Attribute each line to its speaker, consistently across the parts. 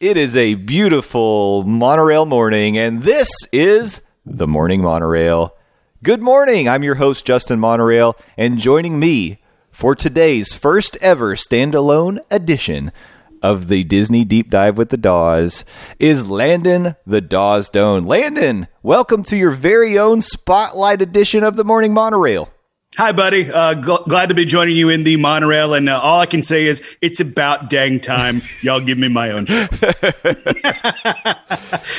Speaker 1: It is a beautiful monorail morning, and this is the Morning Monorail. Good morning. I'm your host, Justin Monorail, and joining me for today's first ever standalone edition of the Disney Deep Dive with the Dawes is Landon the Dawes Doan. Landon, welcome to your very own spotlight edition of the Morning Monorail.
Speaker 2: Hi, buddy. Uh, gl- glad to be joining you in the monorail. And uh, all I can say is it's about dang time y'all give me my own show.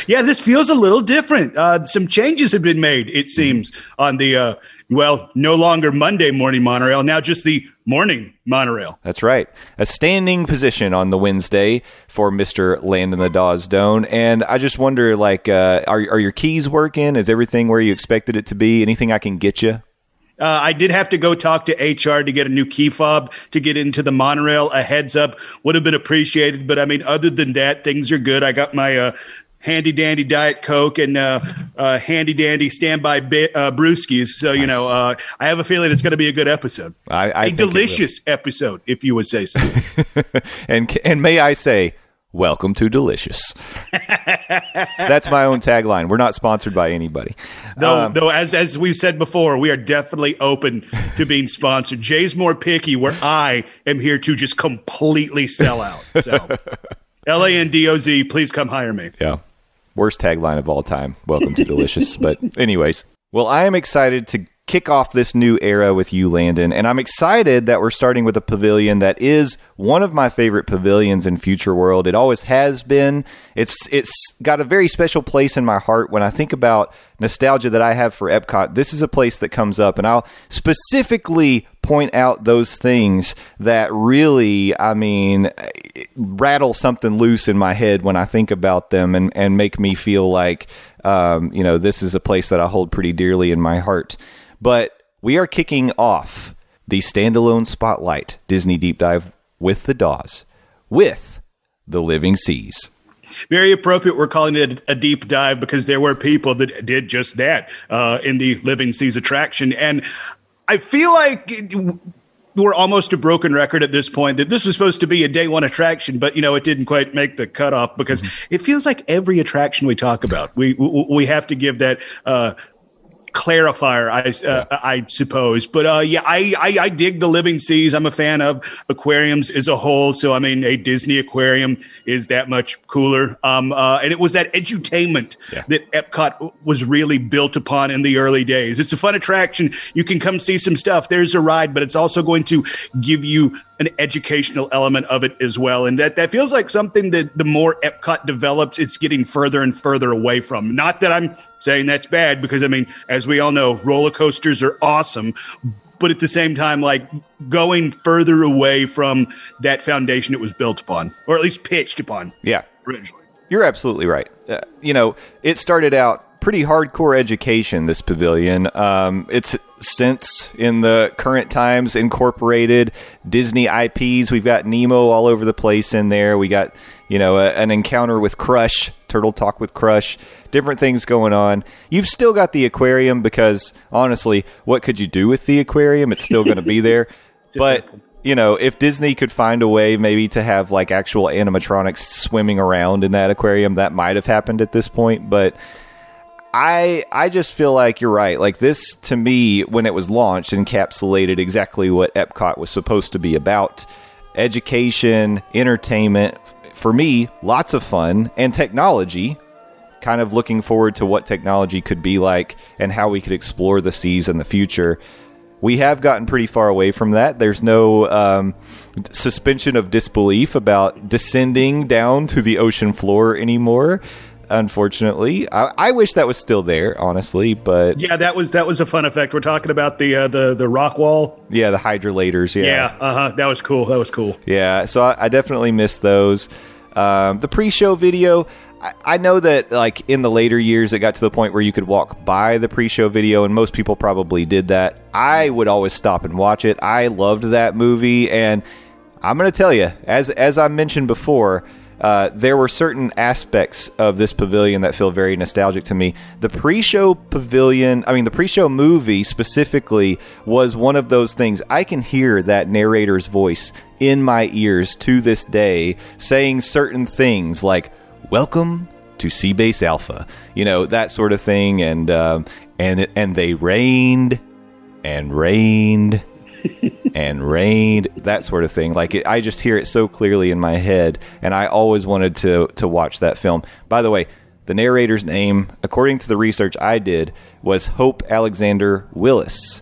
Speaker 2: yeah, this feels a little different. Uh, some changes have been made, it seems, on the, uh, well, no longer Monday morning monorail, now just the morning monorail.
Speaker 1: That's right. A standing position on the Wednesday for Mr. Landon the Dawes Doan. And I just wonder, like, uh, are, are your keys working? Is everything where you expected it to be? Anything I can get you?
Speaker 2: Uh, I did have to go talk to HR to get a new key fob to get into the monorail. A heads up would have been appreciated, but I mean, other than that, things are good. I got my uh, handy dandy diet coke and uh, uh, handy dandy standby bi- uh, brewskis. So you know, uh, I have a feeling it's going to be a good episode.
Speaker 1: I, I
Speaker 2: a
Speaker 1: think it will.
Speaker 2: delicious episode, if you would say so.
Speaker 1: and and may I say, welcome to delicious. That's my own tagline. We're not sponsored by anybody.
Speaker 2: Though,
Speaker 1: Um,
Speaker 2: though, as as we've said before, we are definitely open to being sponsored. Jay's more picky, where I am here to just completely sell out. So, L A N D O Z, please come hire me.
Speaker 1: Yeah. Worst tagline of all time. Welcome to Delicious. but, anyways, well, I am excited to kick off this new era with you, Landon. And I'm excited that we're starting with a pavilion that is one of my favorite pavilions in Future World. It always has been. It's it's got a very special place in my heart when I think about nostalgia that I have for Epcot. This is a place that comes up, and I'll specifically point out those things that really, I mean, rattle something loose in my head when I think about them and, and make me feel like, um, you know, this is a place that I hold pretty dearly in my heart. But we are kicking off the standalone spotlight Disney Deep Dive with the Dawes with the Living Seas.
Speaker 2: Very appropriate. We're calling it a deep dive because there were people that did just that uh, in the Living Seas attraction, and I feel like. It, we're almost a broken record at this point that this was supposed to be a day one attraction, but you know it didn't quite make the cutoff because it feels like every attraction we talk about, we we, we have to give that uh, clarifier, I uh, I suppose. But uh, yeah, I, I I dig the living seas. I'm a fan of aquariums as a whole. So I mean, a Disney aquarium is that much cooler. Um, uh, and it was that edutainment
Speaker 1: Yeah.
Speaker 2: that Epcot was really built upon in the early days. It's a fun attraction. You can come see some stuff. There's a ride, but it's also going to give you an educational element of it as well. And that, that feels like something that the more Epcot develops, it's getting further and further away from. Not that I'm saying that's bad, because I mean, as we all know, roller coasters are awesome. But at the same time, like going further away from that foundation it was built upon, or at least pitched upon
Speaker 1: Yeah,
Speaker 2: originally.
Speaker 1: You're absolutely right. Uh, you know, it started out pretty hardcore education, this pavilion. Um, it's since in the current times incorporated Disney IPs. We've got Nemo all over the place in there. We got, you know, a, an encounter with Crush, Turtle Talk with Crush, different things going on. You've still got the aquarium because honestly, what could you do with the aquarium? It's still going to be there. but you know, if Disney could find a way maybe to have like actual animatronics swimming around in that aquarium, that might have happened at this point. But I I just feel like you're right. Like this to me, when it was launched, encapsulated exactly what Epcot was supposed to be about: education, entertainment. For me, lots of fun and technology. Kind of looking forward to what technology could be like and how we could explore the seas in the future we have gotten pretty far away from that. There's no um, suspension of disbelief about descending down to the ocean floor anymore. unfortunately. I, I wish that was still there, honestly, but
Speaker 2: Yeah, that was that was a fun effect. We're talking about the uh, the the rock wall.
Speaker 1: yeah, the hydrolators. Yeah,
Speaker 2: Yeah, uh huh. That was cool. That was cool.
Speaker 1: Yeah, so I, I definitely missed those. Um, the pre-show video, I, I know that like in the later years, it got to the point where you could walk by the pre-show video, and most people probably did that. I would always stop and watch it. I loved that movie, and I'm going to tell you, as as I mentioned before. Uh, there were certain aspects of this pavilion that feel very nostalgic to me. The pre-show pavilion, I mean, the pre-show movie specifically was one of those things. I can hear that narrator's voice in my ears to this day, saying certain things like "Welcome to Seabase Alpha," you know, that sort of thing, and um, and and they rained and rained and rained, that sort of thing. Like it, I just hear it so clearly in my head, and I always wanted to to watch that film. By the way, the narrator's name, according to the research I did, was Hope Alexander Willis.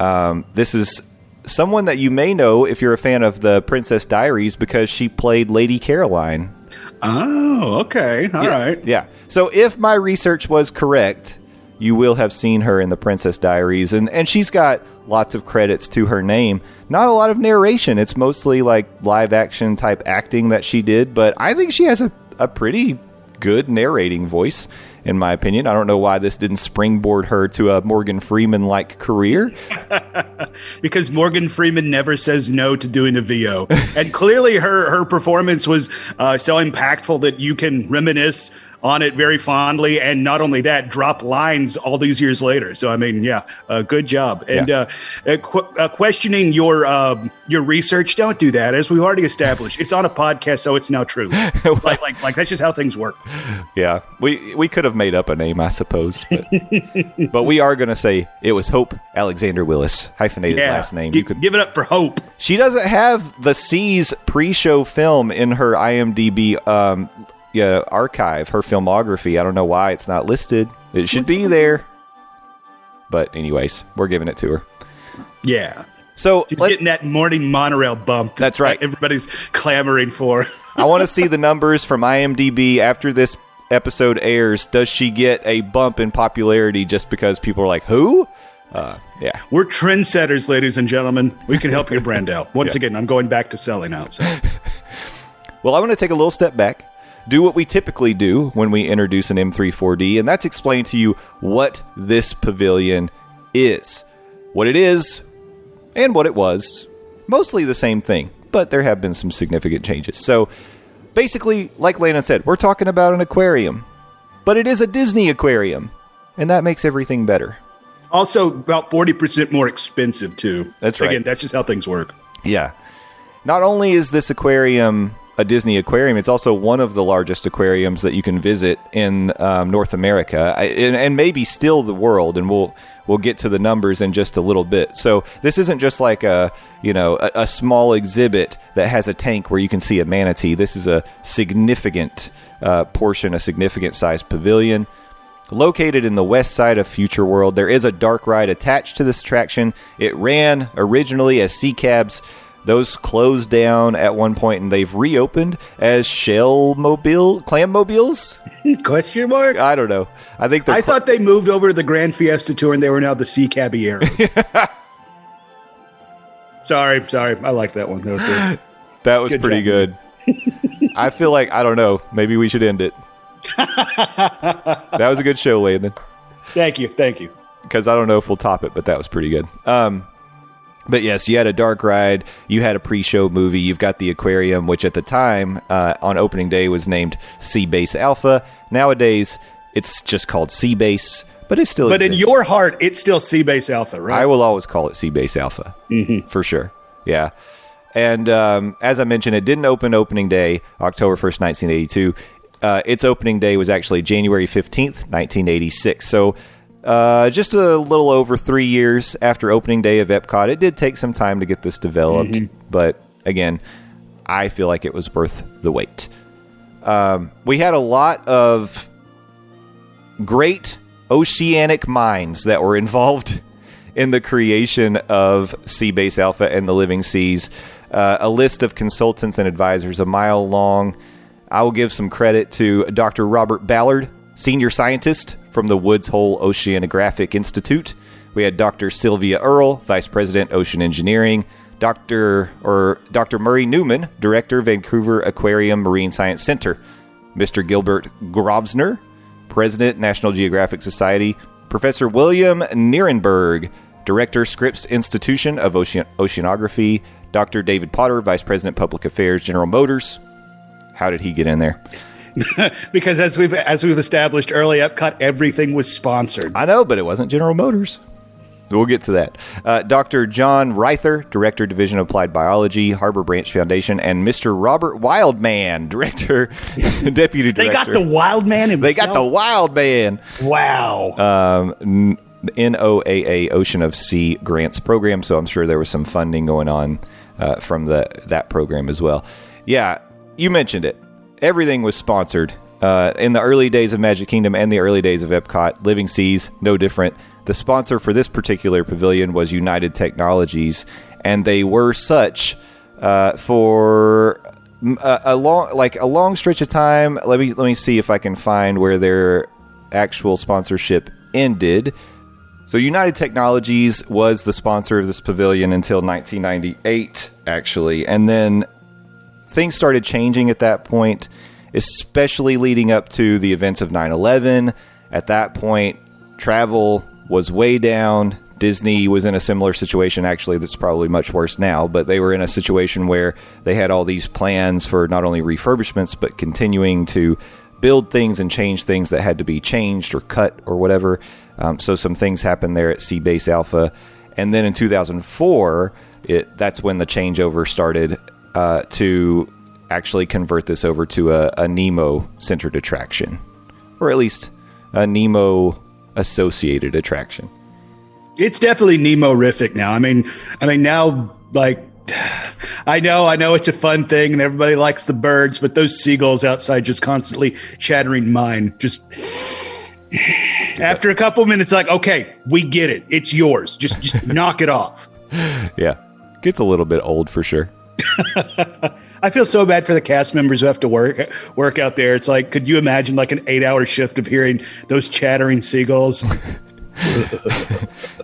Speaker 1: Um, this is someone that you may know if you're a fan of the Princess Diaries because she played Lady Caroline.
Speaker 2: Oh, okay. all right.
Speaker 1: Yeah. So if my research was correct, you will have seen her in the Princess Diaries, and and she's got lots of credits to her name. Not a lot of narration. It's mostly like live action type acting that she did, but I think she has a, a pretty good narrating voice, in my opinion. I don't know why this didn't springboard her to a Morgan Freeman like career.
Speaker 2: because Morgan Freeman never says no to doing a VO, and clearly her her performance was uh, so impactful that you can reminisce on it very fondly, and not only that, drop lines all these years later. So I mean, yeah, uh, good job. And
Speaker 1: Yeah.
Speaker 2: uh, qu- uh, questioning your um, your research, don't do that. As we've already established, it's on a podcast, so it's now true. like like like that's just how things work.
Speaker 1: Yeah, we we could have made up a name, I suppose, but, but we are going to say it was Hope Alexander Willis, hyphenated
Speaker 2: Yeah,
Speaker 1: last name.
Speaker 2: Gi-
Speaker 1: you could
Speaker 2: give it up for hope.
Speaker 1: She doesn't have the Seas pre-show film in her IMDb um, yeah, archive, her filmography. I don't know why it's not listed. It should be there. But anyways, we're giving it to her.
Speaker 2: Yeah.
Speaker 1: So
Speaker 2: She's getting that morning monorail bump.
Speaker 1: That's right.
Speaker 2: Everybody's clamoring for.
Speaker 1: I want to see the numbers from IMDb after this episode airs. Does she get a bump in popularity just because people are like, "Who?" Uh, yeah.
Speaker 2: We're trendsetters, ladies and gentlemen. We can help your brand out. Once again, I'm going back to selling out. So.
Speaker 1: Well, I want to take a little step back, do what we typically do when we introduce an M34D, and that's explain to you what this pavilion is. What it is, and what it was. Mostly the same thing, but there have been some significant changes. So, basically, like Lana said, we're talking about an aquarium, but it is a Disney aquarium, and that makes everything better.
Speaker 2: Also, about 40% more expensive, too.
Speaker 1: That's right.
Speaker 2: Again, that's just how things work.
Speaker 1: Yeah. Not only is this aquarium a Disney aquarium, it's also one of the largest aquariums that you can visit in um, North America, I- and, and maybe still the world. And we'll we'll get to the numbers in just a little bit. So this isn't just like a you know a, a small exhibit that has a tank where you can see a manatee. This is a significant uh, portion, a significant sized pavilion. Located in the west side of Future World, there is a dark ride attached to this attraction. It ran originally as Sea Cabs. Those closed down at one point, and they've reopened as Shell Mobile, Clam Mobiles.
Speaker 2: Question mark?
Speaker 1: I don't know. I think
Speaker 2: I
Speaker 1: cl-
Speaker 2: thought they moved over to the Grand Fiesta Tour and they were now the Sea Caballero. sorry, sorry. I like that one. That was good.
Speaker 1: that was
Speaker 2: good
Speaker 1: pretty
Speaker 2: job,
Speaker 1: good. I feel like I don't know. Maybe we should end it. that was a good show, Landon.
Speaker 2: Thank you. Thank you.
Speaker 1: because I don't know if we'll top it, but that was pretty good. Um, but yes, you had a dark ride, you had a pre-show movie, you've got the aquarium, which at the time uh, on opening day was named Sea Base Alpha. Nowadays, it's just called Sea Base, but it still.
Speaker 2: But in your heart, it's still Sea Base Alpha, right?
Speaker 1: I will always call it Sea Base Alpha for sure. Yeah. And um, as I mentioned, it didn't open opening day, October 1st, 1982. Uh, its opening day was actually January 15th, 1986. So uh, just a little over three years after opening day of Epcot. It did take some time to get this developed, but again, I feel like it was worth the wait. Um, we had a lot of great oceanic minds that were involved in the creation of Seabase Alpha and the Living Seas. Uh, a list of consultants and advisors a mile long. I will give some credit to Dr. Robert Ballard, senior scientist from the Woods Hole Oceanographic Institute. We had Dr. Sylvia Earle, vice president, ocean engineering. Dr. or Dr. Murray Newman, director, Vancouver Aquarium Marine Science Center. Mr. Gilbert Grosvenor, president, National Geographic Society. Professor William Nierenberg, director, Scripps Institution of Ocean- Oceanography. Dr. David Potter, vice president, public affairs, General Motors. How did he get in there?
Speaker 2: because as we've as we've established early, Epcot everything was sponsored.
Speaker 1: I know, but it wasn't General Motors. We'll get to that. Uh, Dr. John Reither, Director, Division of Applied Biology, Harbor Branch Foundation, and Mr. Robert Wildman, Director, Deputy Director.
Speaker 2: They got the wild man himself.
Speaker 1: They got the Wild Man.
Speaker 2: wow.
Speaker 1: Um, n- the NOAA Ocean of Sea Grants Program. So I'm sure there was some funding going on uh, from the that program as well. Yeah, you mentioned it. Everything was sponsored. Uh, in the early days of Magic Kingdom and the early days of Epcot, Living Seas, no different. The sponsor for this particular pavilion was United Technologies, and they were such uh, for a, a long, like a long stretch of time. Let me let me see if I can find where their actual sponsorship ended. So United Technologies was the sponsor of this pavilion until 1998, actually, and then things started changing at that point, especially leading up to the events of 9 11. At that point, travel was way down. Disney was in a similar situation, actually, that's probably much worse now, but they were in a situation where they had all these plans for not only refurbishments, but continuing to build things and change things that had to be changed or cut or whatever. Um, so some things happened there at Sea Base Alpha. And then in 2004, it, that's when the changeover started uh, to actually convert this over to a, a Nemo centered attraction, or at least a Nemo associated attraction.
Speaker 2: It's definitely Nemo-rific now. I mean, I mean now like I know, I know it's a fun thing and everybody likes the birds, but those seagulls outside just constantly chattering mine. Just after a couple minutes, like, okay, we get it. It's yours. Just, just knock it off.
Speaker 1: Yeah, gets a little bit old for sure.
Speaker 2: I feel so bad for the cast members who have to work work out there. It's like, could you imagine like an eight hour shift of hearing those chattering seagulls?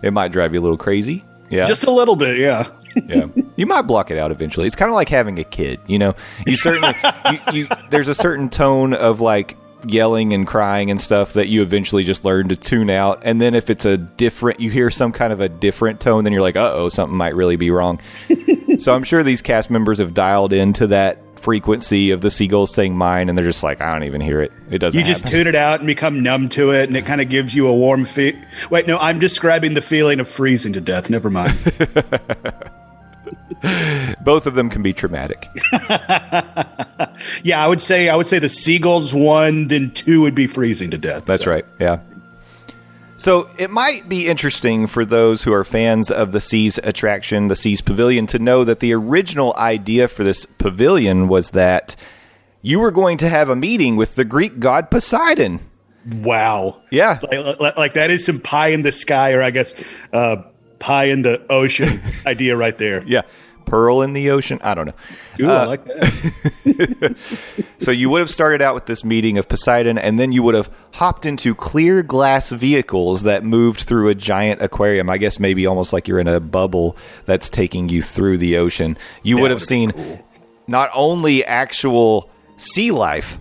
Speaker 1: It might drive you a little crazy. Yeah,
Speaker 2: Just a little bit, yeah.
Speaker 1: yeah. You might block it out eventually. It's kind of like having a kid. You know, you certainly you, you, there's a certain tone of like yelling and crying and stuff that you eventually just learn to tune out. And then if it's a different, you hear some kind of a different tone, then you're like, uh oh, something might really be wrong. so I'm sure these cast members have dialed into that frequency of the seagulls saying mine, and they're just like, I don't even hear it. It doesn't.
Speaker 2: You just
Speaker 1: happen.
Speaker 2: tune it out and become numb to it, and it kind of gives you a warm feel. Wait, no, I'm describing the feeling of freezing to death. Never mind.
Speaker 1: Both of them can be traumatic.
Speaker 2: Yeah, I would say I would say the seagulls one, then two would be freezing to death.
Speaker 1: That's
Speaker 2: So-
Speaker 1: right. Yeah. So it might be interesting for those who are fans of the Seas attraction, the Seas Pavilion, to know that the original idea for this pavilion was that you were going to have a meeting with the Greek god Poseidon.
Speaker 2: Wow.
Speaker 1: Yeah.
Speaker 2: Like, like, like that is some pie in the sky, or I guess uh, pie in the ocean idea right there.
Speaker 1: Yeah. Pearl in the ocean. I don't know.
Speaker 2: Ooh, I uh, like that.
Speaker 1: So you would have started out with this meeting of Poseidon, and then you would have hopped into clear glass vehicles that moved through a giant aquarium. I guess maybe almost like you're in a bubble that's taking you through the ocean. You would have seen
Speaker 2: cool.
Speaker 1: not only actual sea life,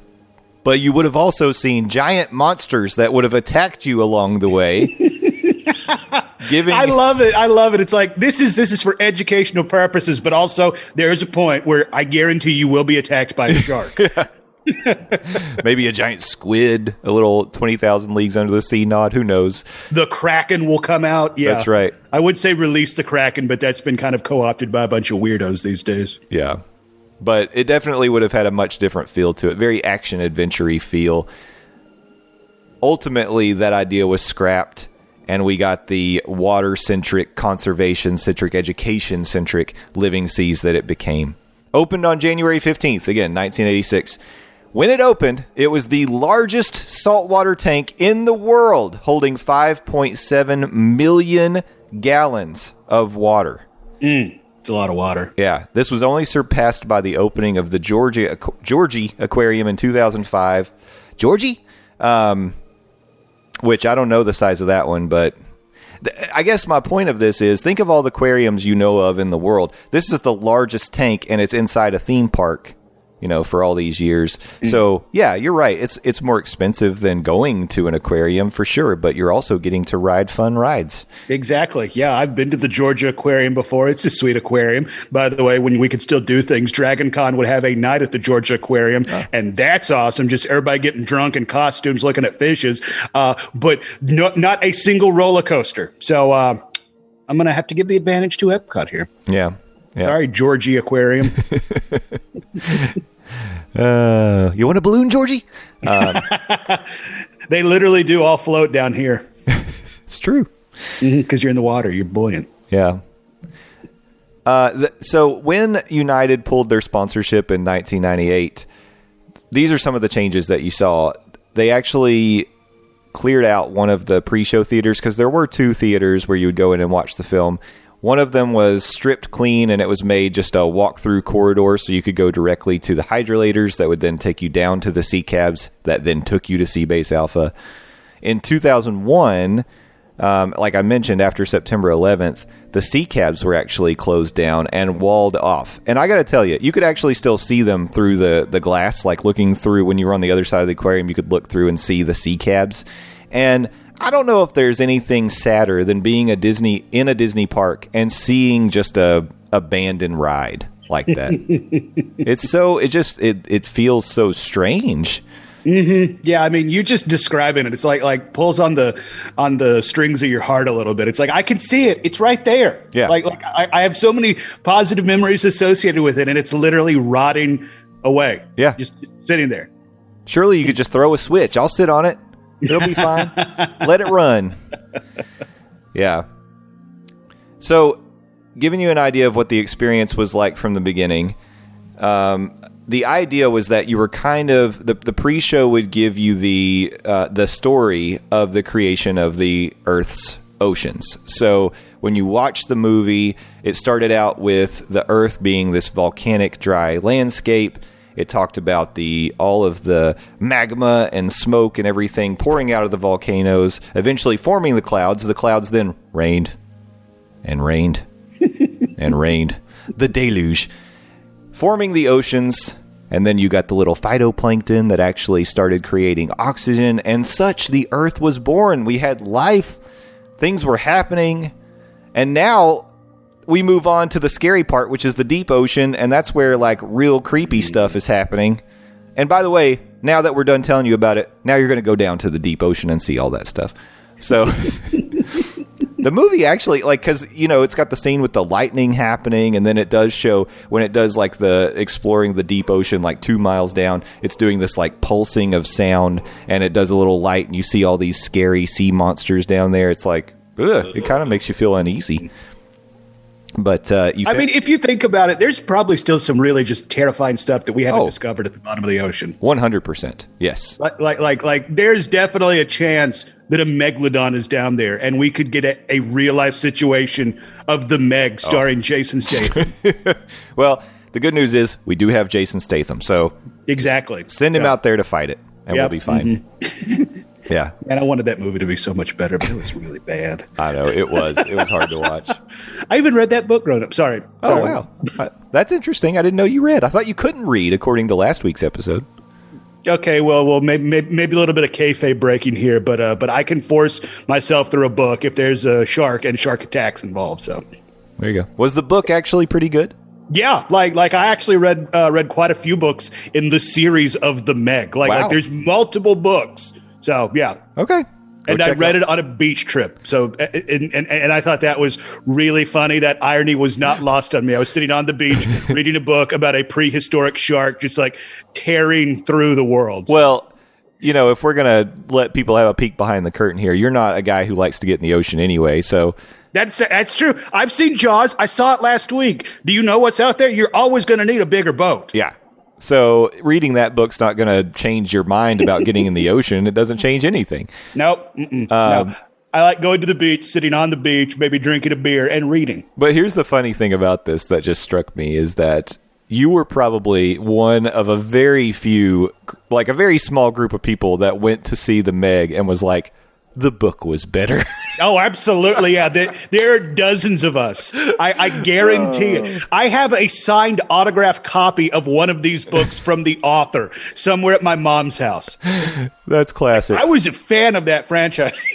Speaker 1: but you would have also seen giant monsters that would have attacked you along the way. giving
Speaker 2: I love it. I love it. It's like this is this is for educational purposes, but also there is a point where I guarantee you will be attacked by a shark.
Speaker 1: maybe a giant squid, a little 20,000 leagues under the sea nod. Who knows?
Speaker 2: the kraken will come out. Yeah,
Speaker 1: That's right.
Speaker 2: I would say release the kraken, but that's been kind of co-opted by a bunch of weirdos these days.
Speaker 1: Yeah. But it definitely would have had a much different feel to it. Very action adventure feel. Ultimately, that idea was scrapped, and we got the water centric, conservation centric, education centric living seas that it became. Opened on January 15th, again, 1986. When it opened, it was the largest saltwater tank in the world, holding 5.7 million gallons of water.
Speaker 2: It's It's a lot of water.
Speaker 1: Yeah, this was only surpassed by the opening of the Georgia Georgie Aquarium in 2005. Georgie, um, which I don't know the size of that one, but I guess my point of this is think of all the aquariums you know of in the world. This is the largest tank, and it's inside a theme park. You know, for all these years. So yeah, you're right. It's it's more expensive than going to an aquarium for sure, but you're also getting to ride fun rides.
Speaker 2: Exactly. Yeah, I've been to the Georgia Aquarium before. It's a sweet aquarium. By the way, when we could still do things, Dragon Con would have a night at the Georgia Aquarium, and that's awesome. Just everybody getting drunk in costumes, looking at fishes, uh, but no, not a single roller coaster. So uh, I'm going to have to give the advantage to Epcot here.
Speaker 1: Yeah. Yeah.
Speaker 2: Sorry, Georgie Aquarium.
Speaker 1: Uh, you want a balloon, Georgie?
Speaker 2: they literally do all float down here
Speaker 1: It's true.
Speaker 2: because you're in the water. You're buoyant.
Speaker 1: Yeah. Uh, th- so when United pulled their sponsorship in 1998, these are some of the changes that you saw. They actually cleared out one of the pre-show theaters because there were two theaters where you would go in and watch the film. One of them was stripped clean and it was made just a walk-through corridor so you could go directly to the hydrolators that would then take you down to the sea cabs that then took you to Sea Base Alpha. In 2001, um, like I mentioned, after September 11th, the sea cabs were actually closed down and walled off. And I got to tell you, you could actually still see them through the, the glass, like looking through when you were on the other side of the aquarium, you could look through and see the sea cabs. And I don't know if there's anything sadder than being a Disney in a Disney park and seeing just a abandoned ride like that. it's so it just it it feels so strange. Mm-hmm.
Speaker 2: Yeah, I mean, you just describing it. It's like like pulls on the on the strings of your heart a little bit. It's like I can see it. It's right there.
Speaker 1: Yeah.
Speaker 2: Like like I, I have so many positive memories associated with it, and it's literally rotting away.
Speaker 1: Yeah.
Speaker 2: just sitting there.
Speaker 1: Surely you could just throw a switch. I'll sit on it. It'll be fine. Let it run. Yeah. So, giving you an idea of what the experience was like from the beginning, um, the idea was that you were kind of the, the pre-show would give you the uh, the story of the creation of the Earth's oceans. So when you watch the movie, it started out with the Earth being this volcanic, dry landscape. It talked about the all of the magma and smoke and everything pouring out of the volcanoes, eventually forming the clouds. The clouds then rained and rained and rained. The deluge forming the oceans, and then you got the little phytoplankton that actually started creating oxygen and such. The earth was born. We had life. Things were happening. And now we move on to the scary part, which is the deep ocean, and that's where like real creepy stuff is happening. And by the way, now that we're done telling you about it, now you're going to go down to the deep ocean and see all that stuff. So the movie actually like because you know it's got the scene with the lightning happening and then it does show when it does like the exploring the deep ocean like two miles down it's doing this like pulsing of sound and it does a little light and you see all these scary sea monsters down there it's like ugh, it kind of makes you feel uneasy but uh you
Speaker 2: I mean, if you think about it, there's probably still some really just terrifying stuff that we haven't
Speaker 1: Oh.
Speaker 2: discovered at the bottom of the ocean.
Speaker 1: 100% yes
Speaker 2: Like, like, like, like, there's definitely a chance that a megalodon is down there, and we could get a, a real life situation of the Meg starring Jason Statham.
Speaker 1: well the good news is we do have jason statham so
Speaker 2: exactly.
Speaker 1: send him
Speaker 2: So-
Speaker 1: out there to fight it and we'll be fine yeah
Speaker 2: And I wanted that movie to be so much better, but it was really bad.
Speaker 1: i know it was it was hard to watch
Speaker 2: I even read that book growing up. Sorry.
Speaker 1: Oh
Speaker 2: Sorry.
Speaker 1: wow, Uh, that's interesting. I didn't know you read. I thought you couldn't read, according to last week's episode.
Speaker 2: Okay, well, well, maybe, maybe, maybe a little bit of kayfabe breaking here, but uh, but I can force myself through a book if there's a shark and shark attacks involved. So
Speaker 1: There you go. Was the book actually pretty good?
Speaker 2: yeah, like like I actually read uh, read quite a few books in the series of the Meg. Like
Speaker 1: Wow.
Speaker 2: like there's multiple books. So yeah.
Speaker 1: Okay. Go
Speaker 2: and I read
Speaker 1: out-
Speaker 2: it on a beach trip. So, and, and, and I thought that was really funny. That irony was not lost on me. I was sitting on the beach reading a book about a prehistoric shark just like tearing through the world.
Speaker 1: Well, you know, if we're gonna let people have a peek behind the curtain here, you're not a guy who likes to get in the ocean anyway. So
Speaker 2: That's that's true. I've seen Jaws. I saw it last week. Do you know what's out there? You're always going to need a bigger boat.
Speaker 1: yeah. So reading that book's not gonna change your mind about getting in the ocean. It doesn't change anything.
Speaker 2: Nope.
Speaker 1: Um,
Speaker 2: no. I like going to the beach, sitting on the beach, maybe drinking a beer and reading.
Speaker 1: But here's the funny thing about this that just struck me is that you were probably one of a very few, like a very small group of people that went to see the Meg and was like, the book was better.
Speaker 2: Oh, absolutely. Yeah. There, there are dozens of us. I, I guarantee it. Oh. I have a signed autograph copy of one of these books from the author somewhere at my mom's house.
Speaker 1: That's classic.
Speaker 2: I was a fan of that franchise.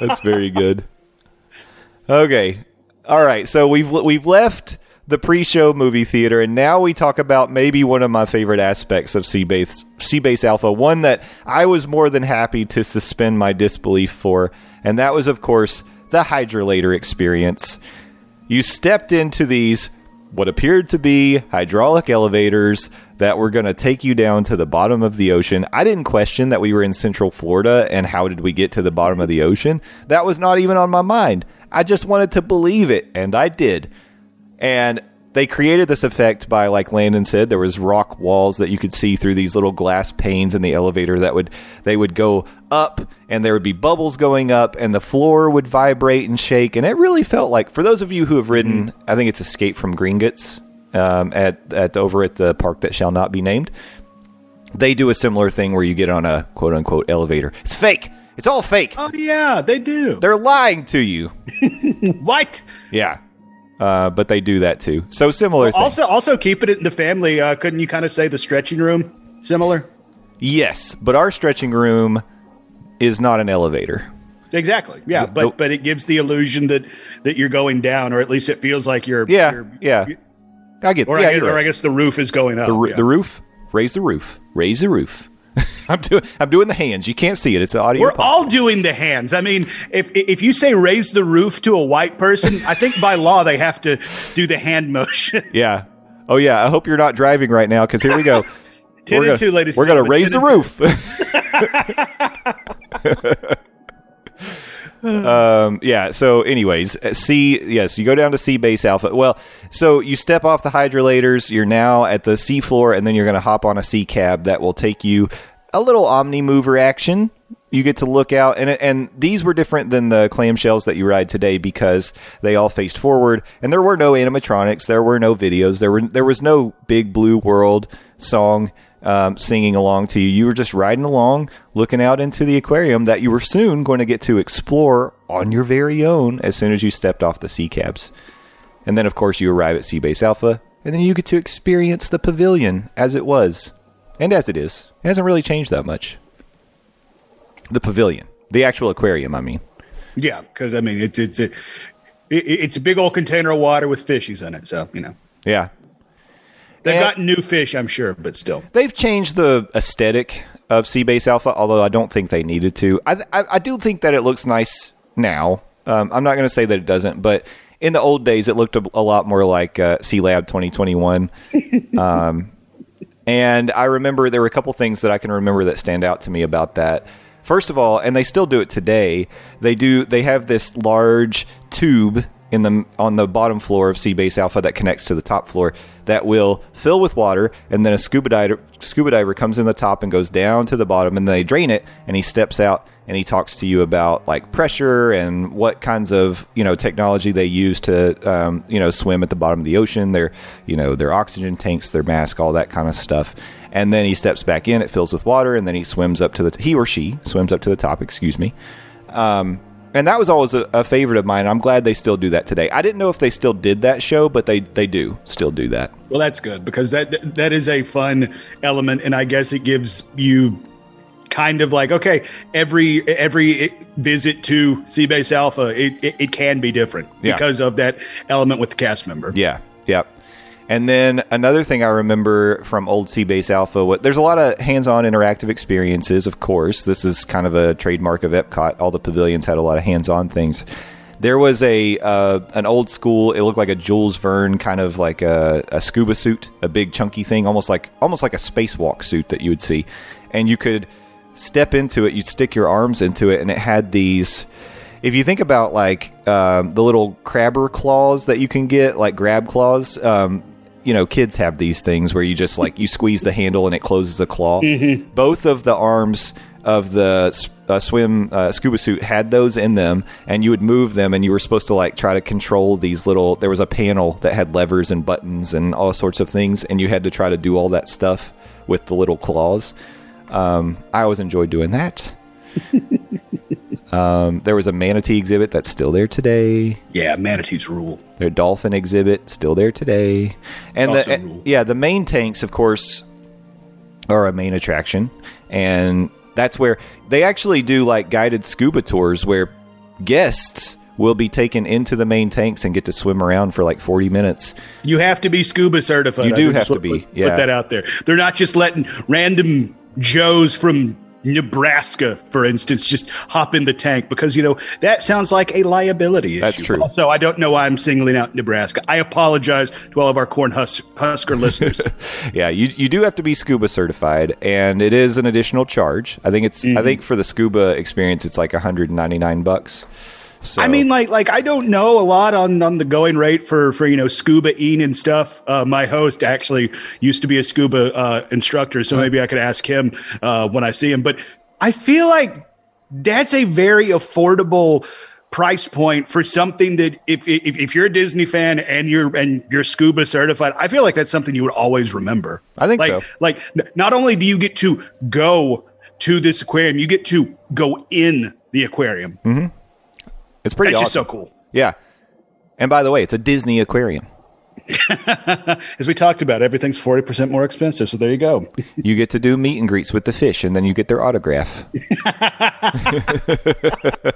Speaker 1: That's very good. Okay. All right. So we've we've left the pre-show movie theater, and now we talk about maybe one of my favorite aspects of Seabase Seabase Alpha, one that I was more than happy to suspend my disbelief for, and that was, of course, the hydrolator experience. You stepped into these what appeared to be hydraulic elevators that were going to take you down to the bottom of the ocean. I didn't question that we were in Central Florida and how did we get to the bottom of the ocean. That was not even on my mind. I just wanted to believe it, and I did. And they created this effect by, like Landon said, there was rock walls that you could see through these little glass panes in the elevator that would they would go up, and there would be bubbles going up, and the floor would vibrate and shake, and it really felt like for those of you who have ridden,
Speaker 2: Mm-hmm.
Speaker 1: I think it's Escape from Gringotts um, at at over at the park that shall not be named. They do a similar thing where you get on a quote unquote elevator. It's fake. It's all fake.
Speaker 2: oh, yeah, they do.
Speaker 1: They're lying to you.
Speaker 2: what?
Speaker 1: Yeah. Uh, but they do that too. So similar thing.
Speaker 2: Also, also keeping it in the family. Uh, couldn't you kind of say the stretching room similar?
Speaker 1: yes, but our stretching room is not an elevator.
Speaker 2: Exactly. Yeah,
Speaker 1: The-
Speaker 2: but
Speaker 1: the-
Speaker 2: but it gives the illusion that that you're going down, or at least it feels like you're.
Speaker 1: Yeah,
Speaker 2: you're-
Speaker 1: yeah. I get.
Speaker 2: Or,
Speaker 1: yeah,
Speaker 2: I guess, or I guess the roof is going up.
Speaker 1: the,
Speaker 2: yeah.
Speaker 1: the roof. Raise the roof. Raise the roof. I'm doing. I'm doing the hands. You can't see it. It's an audio.
Speaker 2: We're
Speaker 1: podcast.
Speaker 2: all doing the hands. I mean, if if you say raise the roof to a white person, I think by law they have to do the hand motion.
Speaker 1: Yeah. Oh yeah. I hope you're not driving right now because here we go.
Speaker 2: 10
Speaker 1: we're gonna,
Speaker 2: 2, ladies
Speaker 1: We're gonna raise the roof. um, yeah. So, anyways, uh, C. Yes, you go down to Sea base alpha. Well, so you step off the hydrolators. You're now at the sea floor, and then you're going to hop on a sea cab that will take you a little omni mover action. You get to look out, and and these were different than the clamshells that you ride today because they all faced forward, and there were no animatronics, there were no videos, there were there was no big blue world song um, singing along to you. You were just riding along, looking out into the aquarium that you were soon going to get to explore on your very own as soon as you stepped off the sea cabs. And then, of course, you arrive at Seabase Alpha, and then you get to experience the pavilion as it was and as it is. It hasn't really changed that much. The pavilion, the actual aquarium, I mean.
Speaker 2: yeah, because I mean it's it's a it, it's a big old container of water with fishies in it. So you know
Speaker 1: Yeah.
Speaker 2: They've
Speaker 1: And-
Speaker 2: got new fish, I'm sure, but still.
Speaker 1: They've changed the aesthetic of Seabase Alpha, although I don't think they needed to. I, I, I do think that it looks nice now. Um, I'm not going to say that it doesn't, but in the old days, it looked a, a lot more like uh, Sea Lab 2021. um, and I remember there were a couple things that I can remember that stand out to me about that. First of all, and they still do it today. They do. They have this large tube in the on the bottom floor of sea base Alpha that connects to the top floor that will fill with water, and then a scuba diver scuba diver comes in the top and goes down to the bottom, and they drain it, and he steps out and he talks to you about like pressure and what kinds of you know technology they use to um, you know swim at the bottom of the ocean. Their you know their oxygen tanks, their mask, all that kind of stuff. And then he steps back in. It fills with water, and then he swims up to the he or she swims up to the top. Excuse me. Um, and that was always a, a favorite of mine. I'm glad they still do that today. I didn't know if they still did that show, but they they do still do that.
Speaker 2: Well, that's good because that that is a fun element, and I guess it gives you kind of like okay, every every visit to Seabase Alpha, it, it, it can be different
Speaker 1: Yeah.
Speaker 2: because of that element with the cast member.
Speaker 1: Yeah, yep. And then another thing I remember from old Seabase Alpha, what there's a lot of hands-on interactive experiences. Of course, this is kind of a trademark of Epcot. All the pavilions had a lot of hands-on things. There was a uh, an old school. It looked like a Jules Verne kind of like a, a scuba suit, a big chunky thing, almost like almost like a spacewalk suit that you would see, and you could step into it. You'd stick your arms into it, and it had these if you think about like um, the little crabber claws that you can get, like grab claws, um, you know, kids have these things where you just like you squeeze the handle and it closes a claw. Both of the arms of the uh, swim uh, scuba suit had those in them, and you would move them, and you were supposed to like try to control these little. There was a panel that had levers and buttons and all sorts of things, and you had to try to do all that stuff with the little claws. Um, I always enjoyed doing that. um, there was a manatee exhibit that's still there today.
Speaker 2: Yeah, manatees rule.
Speaker 1: Their dolphin exhibit still there today, and
Speaker 2: Also
Speaker 1: the
Speaker 2: rule.
Speaker 1: yeah the main tanks, of course, are a main attraction, and that's where they actually do like guided scuba tours where guests will be taken into the main tanks and get to swim around for like 40 minutes.
Speaker 2: You have to be scuba certified.
Speaker 1: You do have to be,
Speaker 2: Put,
Speaker 1: yeah.
Speaker 2: put that out there. They're not just letting random Joes from Nebraska, for instance, just hop in the tank because you know that sounds like a liability.
Speaker 1: That's
Speaker 2: issue.
Speaker 1: true.
Speaker 2: So I don't know why I'm singling out Nebraska. I apologize to all of our corn hus- husker listeners.
Speaker 1: Yeah, you you do have to be scuba certified, and it is an additional charge. I think it's
Speaker 2: Mm-hmm.
Speaker 1: I think for the scuba experience, it's like 199 bucks. So,
Speaker 2: I mean, like, like I don't know a lot on on the going rate for for you know scuba eating and stuff. Uh, my host actually used to be a scuba uh, instructor, so maybe I could ask him uh, when I see him. But I feel like that's a very affordable price point for something that if, if if you're a Disney fan and you're and you're scuba certified, I feel like that's something you would always remember.
Speaker 1: I think
Speaker 2: like,
Speaker 1: so.
Speaker 2: Like not only do you get to go to this aquarium, you get to go in the aquarium.
Speaker 1: It's pretty
Speaker 2: That's
Speaker 1: awesome.
Speaker 2: just so cool.
Speaker 1: Yeah. And by the way, it's a Disney aquarium.
Speaker 2: As we talked about, everything's 40% more expensive. So there you go.
Speaker 1: You get to do meet and greets with the fish, and then you get their autograph.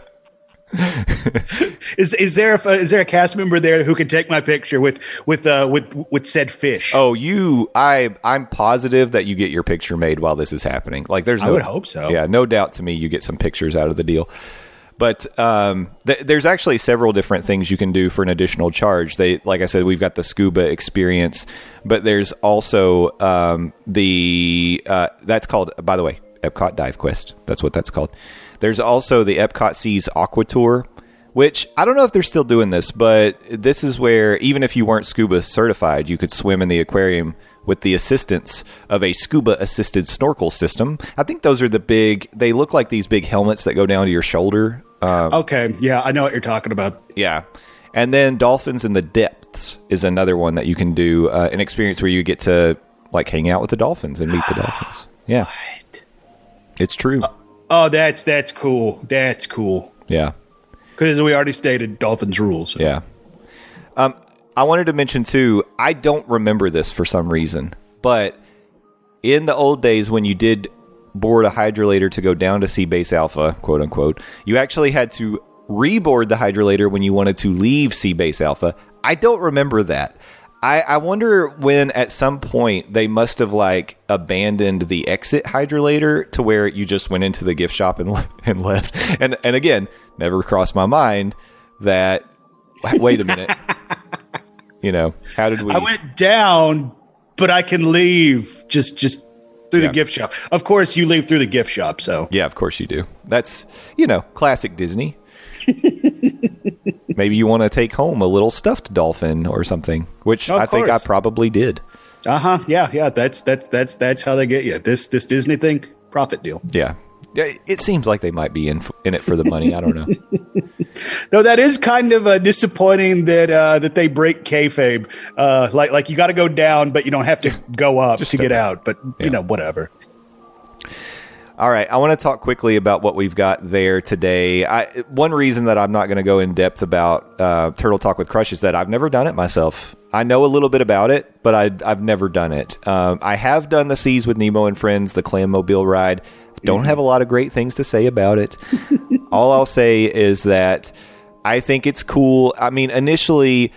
Speaker 2: Is is there a, is there a cast member there who can take my picture with with uh with with said fish?
Speaker 1: Oh, you! I I'm positive that you get your picture made while this is happening. Like, there's no, I
Speaker 2: would hope so.
Speaker 1: Yeah, no doubt to me, you get some pictures out of the deal. But um, th- there's actually several different things you can do for an additional charge. They, like I said, we've got the scuba experience, but there's also um, the uh, that's called, by the way, Epcot Dive Quest. That's what that's called. There's also the Epcot Seas Aqua Tour, which I don't know if they're still doing this, but this is where even if you weren't scuba certified, you could swim in the aquarium with the assistance of a scuba assisted snorkel system. I think those are the big, they look like these big helmets that go down to your shoulder. Um,
Speaker 2: Okay, yeah, I know what you're talking about.
Speaker 1: yeah. And then Dolphins in the Depths is another one that you can do, uh, an experience where you get to like hang out with the dolphins and meet the dolphins. Yeah. It's true.
Speaker 2: Oh, that's that's cool. That's cool.
Speaker 1: Yeah.
Speaker 2: Because we already stated Dolphins rules.
Speaker 1: Yeah. Um, I wanted to mention too. I don't remember this for some reason, but in the old days when you did board a hydrolator to go down to Sea Base Alpha, quote unquote, you actually had to reboard the hydrolator when you wanted to leave Sea Base Alpha. I don't remember that. I, I wonder when at some point they must have like abandoned the exit hydrolator to where you just went into the gift shop and le- and left. And and again, never crossed my mind that wait a minute. you know, how did we
Speaker 2: I went down, but I can leave just just through
Speaker 1: Yeah.
Speaker 2: the gift shop. Of course, you leave through the gift shop. So
Speaker 1: Yeah, of course you do. That's, you know, classic Disney. Maybe you want to take home a little stuffed dolphin or something, which I think I probably did.
Speaker 2: uh huh. Yeah, yeah. That's that's that's that's how they get you. This this Disney thing, profit deal.
Speaker 1: Yeah. Yeah, It seems like they might be in in it for the money. I don't know.
Speaker 2: Though that is kind of uh, disappointing that uh, that they break kayfabe. Uh, like like you got to go down, but you don't have to go up to get
Speaker 1: out.
Speaker 2: out. But
Speaker 1: Yeah.
Speaker 2: you know, whatever.
Speaker 1: All right, I want to talk quickly about what we've got there today. I, one reason that I'm not going to go in depth about uh, Turtle Talk with Crush is that I've never done it myself. I know a little bit about it, but I, I've never done it. Um, I have done the Seas with Nemo and Friends, the Clam Mobile ride. Don't have a lot of great things to say about it. All I'll say is that I think it's cool. I mean, initially,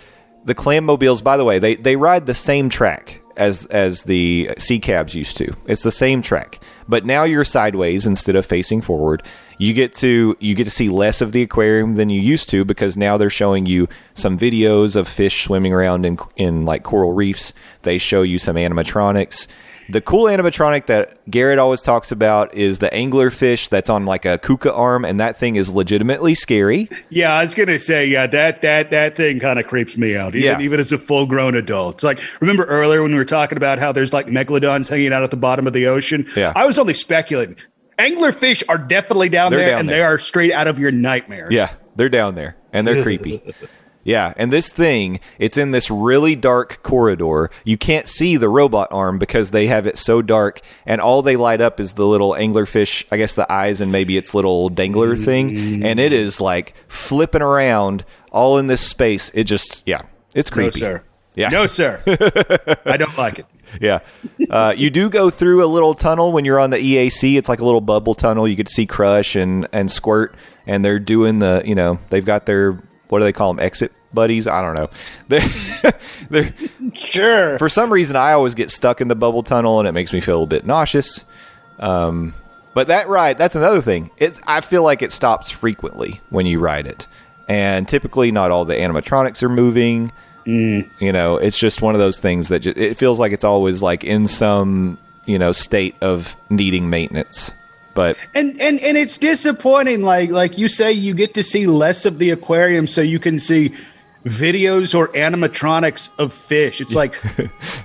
Speaker 1: the Clam Mobiles, by the way, they, they ride the same track as as the sea cabs used to. It's the same track, but now you're sideways instead of facing forward. You get to you get to see less of the aquarium than you used to because now they're showing you some videos of fish swimming around in in like coral reefs. They show you some animatronics. The cool animatronic that Garrett always talks about is the anglerfish that's on like a kuka arm, and that thing is legitimately scary.
Speaker 2: Yeah, I was gonna say, yeah, that that that thing kind of creeps me out, even
Speaker 1: Yeah.
Speaker 2: even as a full grown adult. It's like remember earlier when we were talking about how there's like megalodons hanging out at the bottom of the ocean.
Speaker 1: Yeah.
Speaker 2: I was only speculating. anglerfish are definitely down
Speaker 1: They're
Speaker 2: there,
Speaker 1: down
Speaker 2: and
Speaker 1: there.
Speaker 2: they are straight out of your nightmares.
Speaker 1: Yeah, they're down there and they're creepy. Yeah, and this thing, it's in this really dark corridor. You can't see the robot arm because they have it so dark, and all they light up is the little anglerfish, I guess the eyes and maybe its little dangler thing, and it is like flipping around all in this space. It just, yeah, it's creepy.
Speaker 2: no sir.
Speaker 1: Yeah.
Speaker 2: no sir. I don't like it.
Speaker 1: Yeah. Uh, you do go through a little tunnel when you're on the EAC. It's like a little bubble tunnel. You could see Crush and, and Squirt, and they're doing the, you know, they've got their, what do they call them? Exit buddies? I don't know. They're, they're,
Speaker 2: Sure.
Speaker 1: for some reason, I always get stuck in the bubble tunnel, and it makes me feel a bit nauseous. Um, but that ride, that's another thing. It's, I feel like it stops frequently when you ride it. And typically, not all the animatronics are moving. You know, it's just one of those things that ju- it feels like it's always like in some you know state of needing maintenance. But
Speaker 2: and and and it's disappointing like like you say you get to see less of the aquarium so you can see videos or animatronics of fish it's like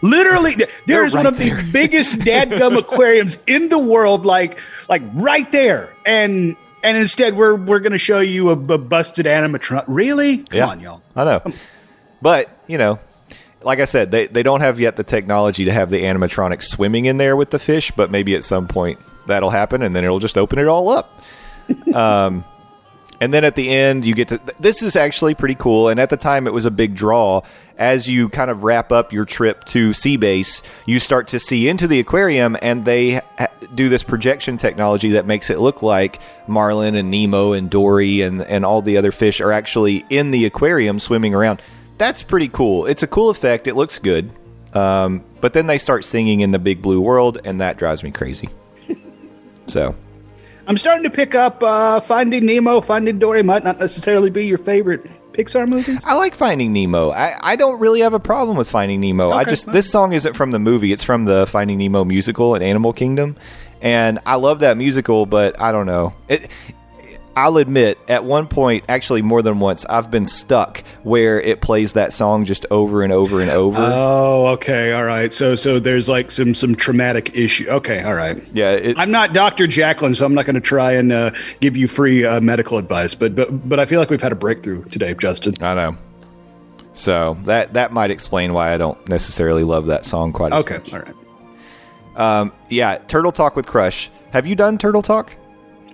Speaker 2: literally there is there
Speaker 1: one
Speaker 2: of
Speaker 1: there.
Speaker 2: the biggest dadgum aquariums in the world like like right there and and instead we're we're going to show you a, a busted animatronic really come
Speaker 1: yeah,
Speaker 2: on y'all
Speaker 1: I know. But you know, like I said, they they don't have yet the technology to have the animatronics swimming in there with the fish. But maybe at some point that'll happen, and then it'll just open it all up. um, and then at the end, you get to. This is actually pretty cool, and at the time, it was a big draw. As you kind of wrap up your trip to Sea Base, you start to see into the aquarium, and they do this projection technology that makes it look like Marlin and Nemo and Dory and and all the other fish are actually in the aquarium swimming around. That's pretty cool. It's a cool effect. It looks good. Um, but then they start singing in the big blue world, and that drives me crazy. so
Speaker 2: i'm starting to pick up uh finding nemo finding dory might not necessarily be your favorite pixar movies
Speaker 1: I like Finding Nemo. I, I don't really have a problem with Finding Nemo. I just
Speaker 2: fine.
Speaker 1: this song isn't from the movie. It's from the Finding Nemo musical at Animal Kingdom, and I love that musical. But I don't know. It, I'll admit, at one point, actually more than once, I've been stuck where it plays that song just over and over and over.
Speaker 2: Oh, okay, all right. So, so there's like some some traumatic issue. Okay, all right.
Speaker 1: yeah, it,
Speaker 2: I'm not Dr. Jacqueline, so I'm not going to try and uh, give you free uh, medical advice. But but but I feel like we've had a breakthrough today, Justin.
Speaker 1: I know. So that that might explain why I don't necessarily love that song quite as
Speaker 2: Okay,
Speaker 1: much.
Speaker 2: all right.
Speaker 1: Um, yeah, Turtle Talk with Crush. Have you done Turtle Talk?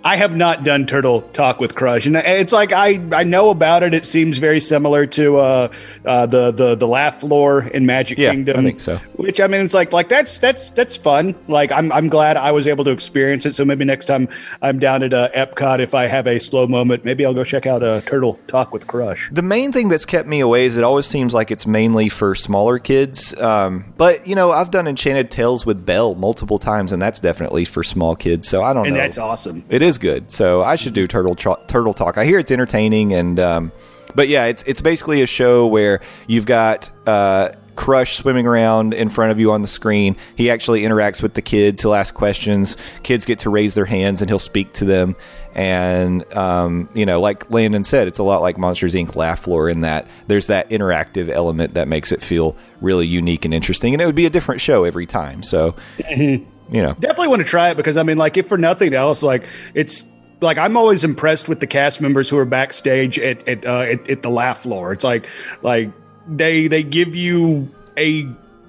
Speaker 2: I have not done Turtle Talk with Crush, and it's like I, I know about it. It seems very similar to uh, uh, the the the laugh floor in Magic
Speaker 1: Yeah,
Speaker 2: Kingdom.
Speaker 1: I think so.
Speaker 2: Which I mean, it's like like that's that's that's fun. Like I'm I'm glad I was able to experience it. So maybe next time I'm down at uh, Epcot, if I have a slow moment, maybe I'll go check out uh, Turtle Talk with Crush.
Speaker 1: The main thing that's kept me away is it always seems like it's mainly for smaller kids. Um, but you know, I've done Enchanted Tales with Belle multiple times, and that's definitely for small kids. So I don't
Speaker 2: And
Speaker 1: know.
Speaker 2: that's awesome.
Speaker 1: It is good. So I should do Turtle Tro- Turtle Talk. I hear it's entertaining, and um, but yeah, it's it's basically a show where you've got. Uh, Crush swimming around in front of you on the screen. He actually interacts with the kids. He'll ask questions. Kids get to raise their hands and he'll speak to them. And, um, you know, like Landon said, it's a lot like Monsters Inc. Laugh Floor in that there's that interactive element that makes it feel really unique and interesting. And it would be a different show every time. So, you know,
Speaker 2: definitely want to try it because I mean, like, if for nothing else, like it's like I'm always impressed with the cast members who are backstage at at, uh, at, at the laugh floor. It's like like they they give you a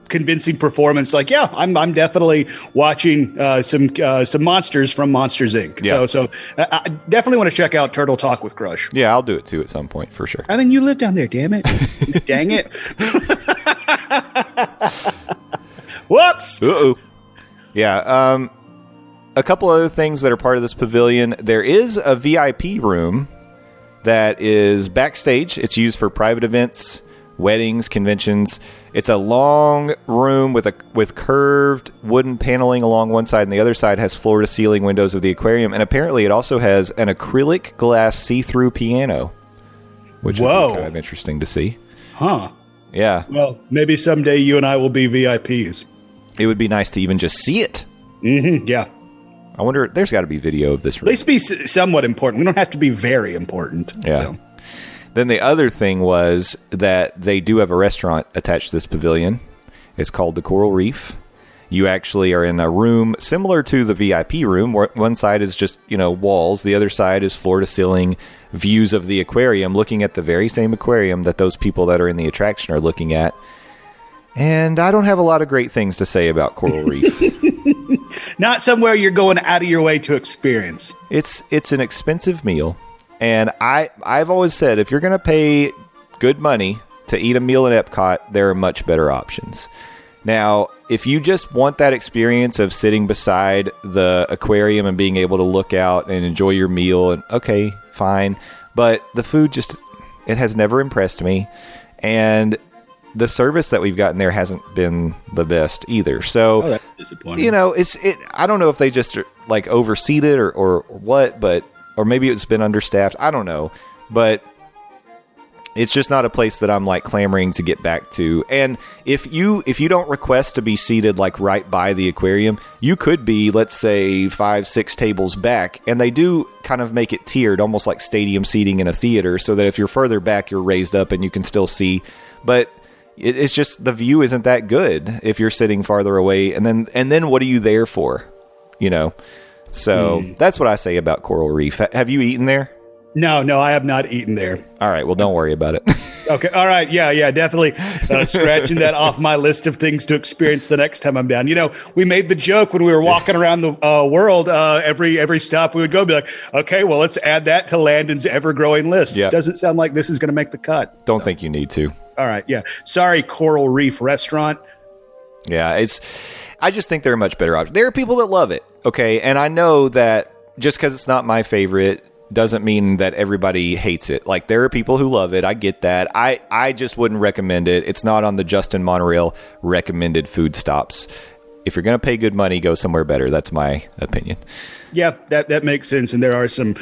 Speaker 2: convincing performance. Like, yeah, I'm I'm definitely watching uh, some uh, some monsters from Monsters Inc.
Speaker 1: Yeah.
Speaker 2: So so uh, I definitely want to check out Turtle Talk with Crush.
Speaker 1: yeah, I'll do it too at some point for sure.
Speaker 2: I mean, you live down there, damn it, dang it. Whoops.
Speaker 1: Uh-oh. Yeah. Um, a couple other things that are part of this pavilion. There is a VIP room that is backstage. It's used for private events, weddings, conventions. It's a long room with a with curved wooden paneling along one side, and the other side has floor to ceiling windows of the aquarium. And apparently, it also has an acrylic glass see through piano, which would be kind of interesting to see.
Speaker 2: Huh.
Speaker 1: Yeah,
Speaker 2: Well, maybe someday you and I will be VIPs.
Speaker 1: It would be nice to even just see it.
Speaker 2: hmm Yeah.
Speaker 1: I wonder. There's got to be video of this room.
Speaker 2: At least be somewhat important. We don't have to be very important.
Speaker 1: Yeah.
Speaker 2: So.
Speaker 1: Then the other thing was that they do have a restaurant attached to this pavilion. It's called the Coral Reef, You actually are in a room similar to the VIP room, where one side is just you know walls, the other side is floor to ceiling views of the aquarium, looking at the very same aquarium that those people that are in the attraction are looking at. And I don't have a lot of great things to say about Coral Reef.
Speaker 2: Not somewhere you're going out of your way to experience.
Speaker 1: it's it's an expensive meal, and I I've always said if you're going to pay good money to eat a meal at Epcot, there are much better options. Now, if you just want that experience of sitting beside the aquarium and being able to look out and enjoy your meal, and okay, fine, but the food just it has never impressed me, and the service that we've gotten there hasn't been the best either. So
Speaker 2: Oh, that's disappointing.
Speaker 1: you know, it's it. I don't know if they just are, like overseeded or, or what, but or maybe it's been understaffed. I don't know, but it's just not a place that I'm like clamoring to get back to. And if you if you don't request to be seated like right by the aquarium, you could be let's say five six tables back, and they do kind of make it tiered, almost like stadium seating in a theater, so that if you're further back, you're raised up and you can still see, but it, it's just the view isn't that good if you're sitting farther away and then and then what are you there for you know so that's what i say about coral reef have you eaten there
Speaker 2: no, no, I have not eaten there.
Speaker 1: all right well don't worry about it
Speaker 2: Okay, all right, yeah, yeah, definitely uh, scratching that off my list of things to experience the next time I'm down. You know, we made the joke when we were walking around the uh, world. Uh, every every stop we would go, be like, okay, well, let's add that to Landon's ever growing list.
Speaker 1: Yeah.
Speaker 2: Doesn't sound like this is going to make the cut.
Speaker 1: don't think you need to
Speaker 2: All right, yeah. Sorry, Coral Reef Restaurant.
Speaker 1: yeah it's i just think they're a much better option. There are people that love it okay? And i know that just because it's not my favorite doesn't mean that everybody hates it. Like there are people who love it. I get that. I i just wouldn't recommend it. It's not on the justin monorail recommended food stops. If you're going to pay good money go somewhere better. That's my opinion.
Speaker 2: Yeah, that that makes sense. And there are some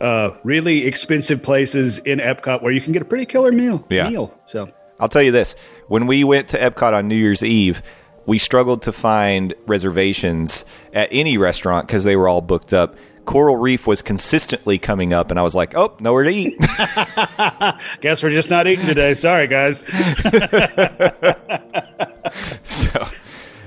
Speaker 2: uh, really expensive places in Epcot where you can get a pretty killer meal.
Speaker 1: Yeah.
Speaker 2: Meal. So
Speaker 1: I'll tell you this: when we went to Epcot on New Year's Eve, we struggled to find reservations at any restaurant because they were all booked up. Coral Reef was consistently coming up, and I was like, "Oh, nowhere to eat."
Speaker 2: guess we're just not eating today. Sorry, guys.
Speaker 1: so,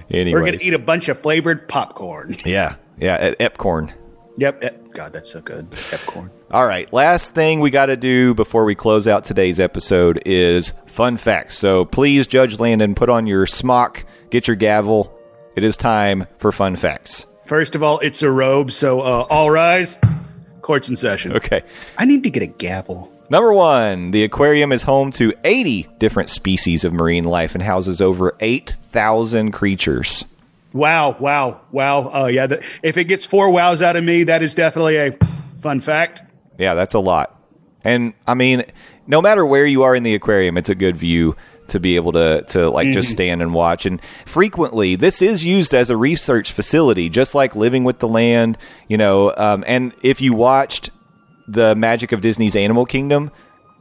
Speaker 1: anyway,
Speaker 2: We're gonna eat a bunch of flavored popcorn.
Speaker 1: yeah, yeah, at Epcorn.
Speaker 2: Yep. God, that's so good.
Speaker 1: All right, last thing we got to do before we close out today's episode is fun facts. So please, Judge Landon, put on your smock, get your gavel. It is time for fun facts.
Speaker 2: First of all, it's a robe, so uh, all rise. Courts in session.
Speaker 1: Okay.
Speaker 2: I need to get a gavel.
Speaker 1: Number one, the aquarium is home to 80 different species of marine life and houses over 8,000 creatures.
Speaker 2: Wow! Wow! Wow! Oh yeah. The, if it gets four wows out of me, that is definitely a fun fact.
Speaker 1: Yeah, that's a lot. And I mean, no matter where you are in the aquarium, it's a good view to be able to to like just stand and watch. And frequently, this is used as a research facility, just like Living with the Land. You know, um, and if you watched the Magic of Disney's Animal Kingdom,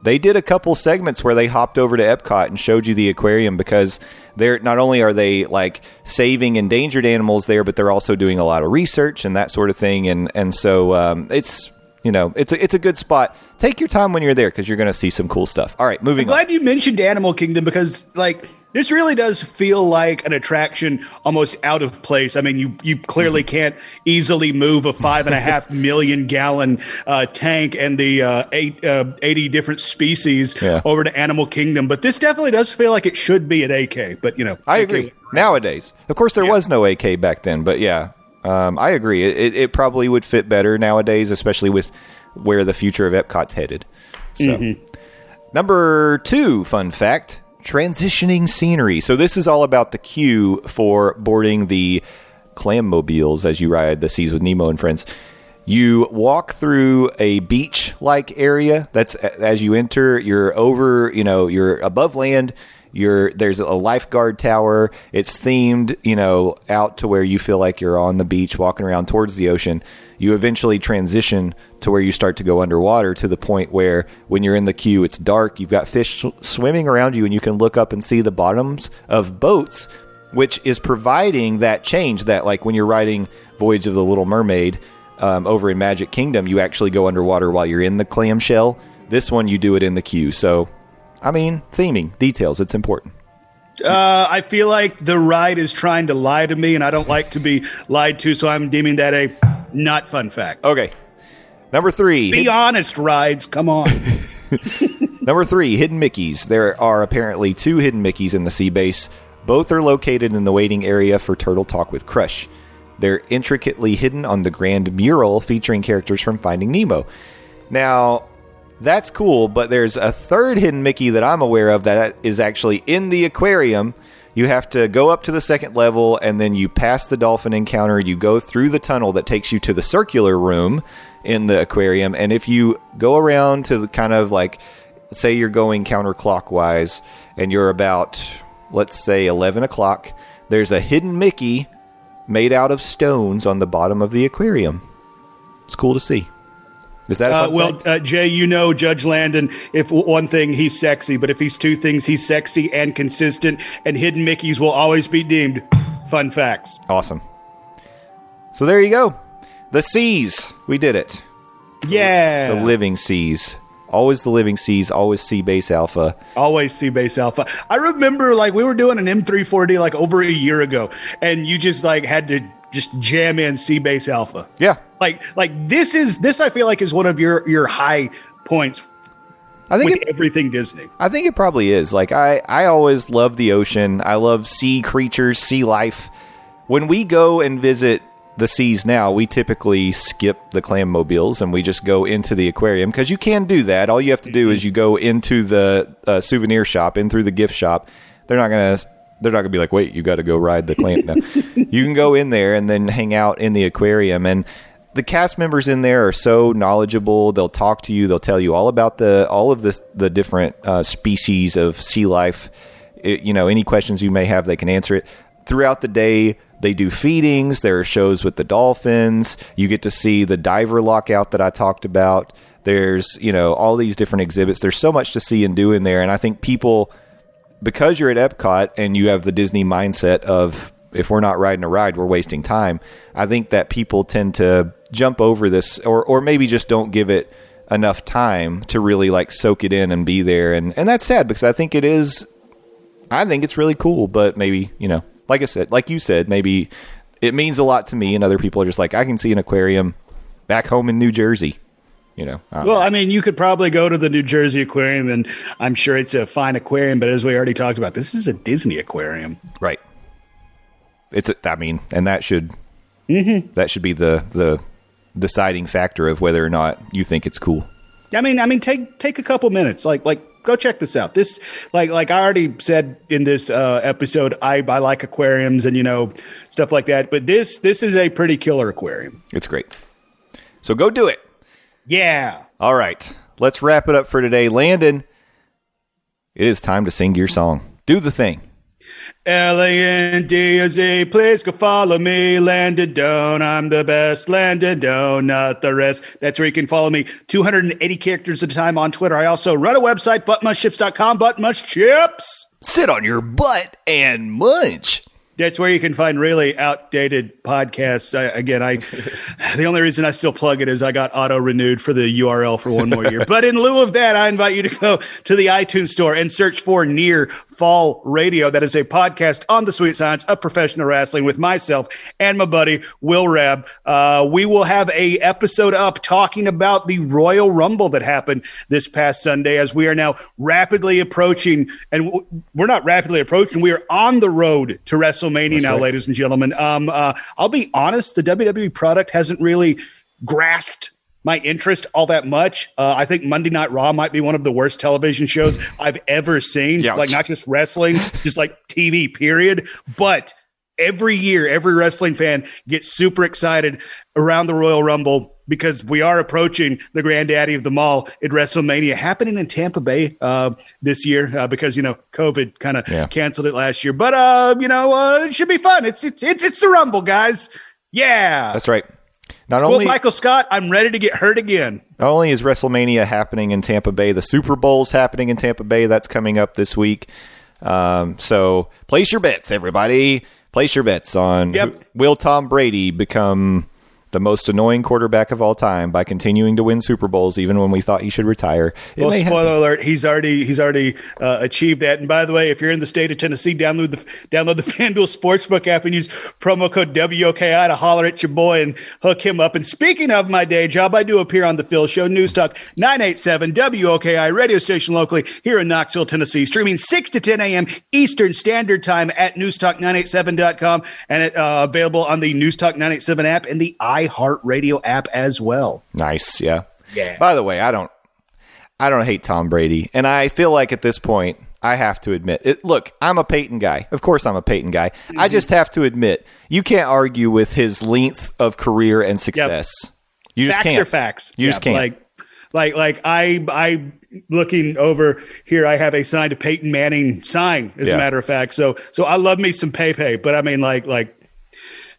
Speaker 1: they did a couple segments where they hopped over to Epcot and showed you the aquarium because they're not only are they like saving endangered animals there, but they're also doing a lot of research and that sort of thing. And and so um, it's you know it's a, it's a good spot. Take your time when you're there because you're going to see some cool stuff. All right, moving on.
Speaker 2: Glad you mentioned Animal Kingdom because, like, this really does feel like an attraction almost out of place. I mean, you you clearly
Speaker 1: Mm-hmm.
Speaker 2: can't easily move a five and a half million gallon uh, tank and the uh, eight, uh, 80 different species
Speaker 1: Yeah.
Speaker 2: over to Animal Kingdom. But this definitely does feel like it should be at AK. But, you know,
Speaker 1: I
Speaker 2: AK
Speaker 1: agree. Nowadays, of course, there
Speaker 2: Yeah.
Speaker 1: was no AK back then, but yeah, um, I agree. It, it, it probably would fit better nowadays, especially with where the future of Epcot's headed. So, number two, fun fact: transitioning scenery. So this is all about the queue for boarding the clam mobiles as you ride the seas with Nemo and friends. You walk through a beach-like area. That's as you enter. You're over. You know, you're above land. You're there's a lifeguard tower. It's themed. You know, out to where you feel like you're on the beach, walking around towards the ocean. You eventually transition to where you start to go underwater to the point where when you're in the queue, it's dark. You've got fish swimming around you, and you can look up and see the bottoms of boats which is providing that change that like when you're riding Voyage of the Little Mermaid um, over in Magic Kingdom, you actually go underwater while you're in the clamshell. This one, you do it in the queue. So, I mean, theming, details, it's important.
Speaker 2: Uh, I feel like the ride is trying to lie to me, and I don't like to be lied to, so I'm deeming that a not fun fact.
Speaker 1: Okay. Number three.
Speaker 2: Be honest, rides. Come on.
Speaker 1: Number three, hidden Mickeys. There are apparently two hidden Mickeys in the sea base. Both are located in the waiting area for Turtle Talk with Crush. They're intricately hidden on the grand mural featuring characters from Finding Nemo. Now, that's cool, but there's a third hidden Mickey that I'm aware of that is actually in the aquarium. You have to go up to the second level and then you pass the dolphin encounter. You go through the tunnel that takes you to the circular room in the aquarium. And if you go around to the kind of like, say you're going counterclockwise and you're about, let's say, 11 o'clock, there's a hidden Mickey made out of stones on the bottom of the aquarium. It's cool to see. Is that a
Speaker 2: Uh, well,
Speaker 1: fact?
Speaker 2: uh, Jay, you know Judge Landon. If one thing, he's sexy, but if he's two things, he's sexy and consistent. And hidden Mickeys will always be deemed fun facts.
Speaker 1: Awesome. So there you go. The seas. We did it.
Speaker 2: Yeah,
Speaker 1: The living seas. Always the living seas. Always sea base alpha.
Speaker 2: always Sea base alpha. I remember like we were doing an M340 like over a year ago, and you just like had to just jam in Sea base alpha.
Speaker 1: Yeah.
Speaker 2: Like like this is this I feel like is one of your your high points
Speaker 1: I think
Speaker 2: with
Speaker 1: it,
Speaker 2: everything Disney.
Speaker 1: I think it probably is. Like I, I always love the ocean. I love sea creatures, sea life. When we go and visit the seas now, we typically skip the clam mobiles and we just go into the aquarium because you can do that. All you have to do is you go into the uh, souvenir shop, in through the gift shop. They're not gonna. They're not gonna be like, wait, you got to go ride the clam. No. you can go in there and then hang out in the aquarium and the cast members in there are so knowledgeable. They'll talk to you. They'll tell you all about the all of this the different uh, species of sea life. It- you know, any questions you may have, they can answer it throughout the day. They do feedings. There are shows with the dolphins. You get to see the diver lockout that I talked about. There's you know all these different exhibits. There's so much to see and do in there, and I think people because you're at Epcot and you have the Disney mindset of if we're not riding a ride, we're wasting time. I think that people tend to jump over this or or maybe just don't give it enough time to really like soak it in and be there and and that's sad because I think it is I think it's really cool, but maybe, you know, like I said, like you said, maybe it means a lot to me and other people are just like I can see an aquarium back home in New Jersey, you know. Don't
Speaker 2: Well. I mean, you could probably go to the New Jersey Aquarium, and I'm sure it's a fine aquarium. But as we already talked about, this is a Disney aquarium.
Speaker 1: Right. It's. A, I mean, and that should
Speaker 2: Mm-hmm.
Speaker 1: that should be the the deciding factor of whether or not you think it's cool.
Speaker 2: I mean, I mean, take take a couple minutes, like like go check this out. This, like like I already said in this uh, episode, I I like aquariums and you know stuff like that. But this this is a pretty killer aquarium.
Speaker 1: It's great. So go do it.
Speaker 2: Yeah.
Speaker 1: All right. Let's wrap it up for today. Landon, it is time to sing your song. Do the thing.
Speaker 2: L A N D O Z, please go follow me. Landon Doan, I'm the best. Landon Doan, not the rest. That's where you can follow me. 280 characters at a time on Twitter. I also run a website, buttmunchchips.com, buttmunchchips.
Speaker 1: Sit on your butt and munch.
Speaker 2: That's where you can find really outdated podcasts. I, again, I the only reason I still plug it is I got auto renewed for the URL for one more year. but in lieu of that, I invite you to go to the iTunes store and search for Near Fall Radio. That is a podcast on the sweet science of professional wrestling with myself and my buddy Will Rab. Uh, we will have a episode up talking about the Royal Rumble that happened this past Sunday, as we are now rapidly approaching, and w- we're not rapidly approaching. We are on the road to WrestleMania now, ladies and gentlemen. Um, uh, I'll be honest, the WWE product hasn't really grasped my interest all that much. Uh, I think Monday Night Raw might be one of the worst television shows I've ever seen.
Speaker 1: Ouch.
Speaker 2: Like not just wrestling, just like TV. Period. But every year, every wrestling fan gets super excited around the Royal Rumble because we are approaching the granddaddy of them all at WrestleMania happening in Tampa Bay uh, this year uh, because you know COVID kind of
Speaker 1: Yeah.
Speaker 2: canceled it last year. But uh, you know uh, it should be fun. It's it's it's it's the Rumble, guys. Yeah.
Speaker 1: That's right. Not
Speaker 2: well,
Speaker 1: only
Speaker 2: Michael Scott, I'm ready to get hurt again.
Speaker 1: Not only is WrestleMania happening in Tampa Bay, the Super Bowl's happening in Tampa Bay. That's coming up this week. Um, so place your bets, everybody. Place your bets on
Speaker 2: Yep.
Speaker 1: who- will Tom Brady become the most annoying quarterback of all time by continuing to win Super Bowls even when we thought he should retire. It
Speaker 2: well, spoiler
Speaker 1: happen.
Speaker 2: alert: he's already he's already uh, achieved that. And by the way, if you're in the state of Tennessee, download the download the FanDuel Sportsbook app and use promo code WOKI to holler at your boy and hook him up. And speaking of my day job, I do appear on the Phil Show, News Talk 987 WOKI radio station locally here in Knoxville, Tennessee, streaming 6 to 10 a.m. Eastern Standard Time at newstalk987.com and it, uh, available on the Newstalk 987 app and the iHeartRadio app as well.
Speaker 1: Nice, yeah.
Speaker 2: Yeah.
Speaker 1: By the way, I don't I don't hate Tom Brady, and I feel like at this point I have to admit it. Look, I'm a Peyton guy. Of course, I'm a Peyton guy. I just mm-hmm. have to admit you can't argue with his length of career and success. You just
Speaker 2: facts
Speaker 1: can't.
Speaker 2: are facts.
Speaker 1: You just can't.
Speaker 2: Like, like, like I, I looking over here. I have a signed Peyton Manning sign, as
Speaker 1: Yeah.
Speaker 2: a matter of fact. So, so I love me some Pepe, but I mean, like, like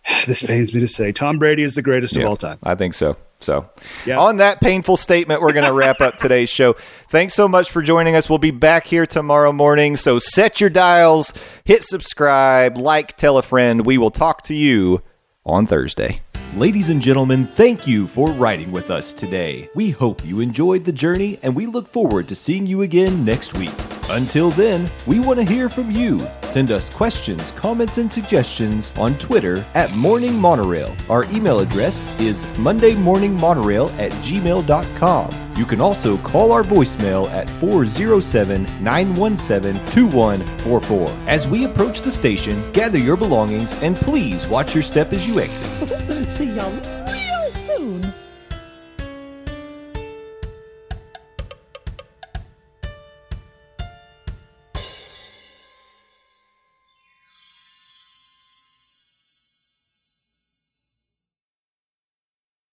Speaker 2: this pains me to say, Tom Brady is the greatest of all time.
Speaker 1: I think so. So,
Speaker 2: Yeah.
Speaker 1: on that painful statement, we're going to wrap up today's show. Thanks so much for joining us. We'll be back here tomorrow morning. So, set your dials, hit subscribe, like, tell a friend. We will talk to you on Thursday.
Speaker 3: Ladies and gentlemen, thank you for riding with us today. We hope you enjoyed the journey and we look forward to seeing you again next week. Until then, we want to hear from you. Send us questions, comments, and suggestions on Twitter at Morning Monorail. Our email address is mondaymorningmonorail at gmail.com. You can also call our voicemail at 407 917 2144. As we approach the station, gather your belongings and please watch your step as you exit.
Speaker 4: See y'all real soon.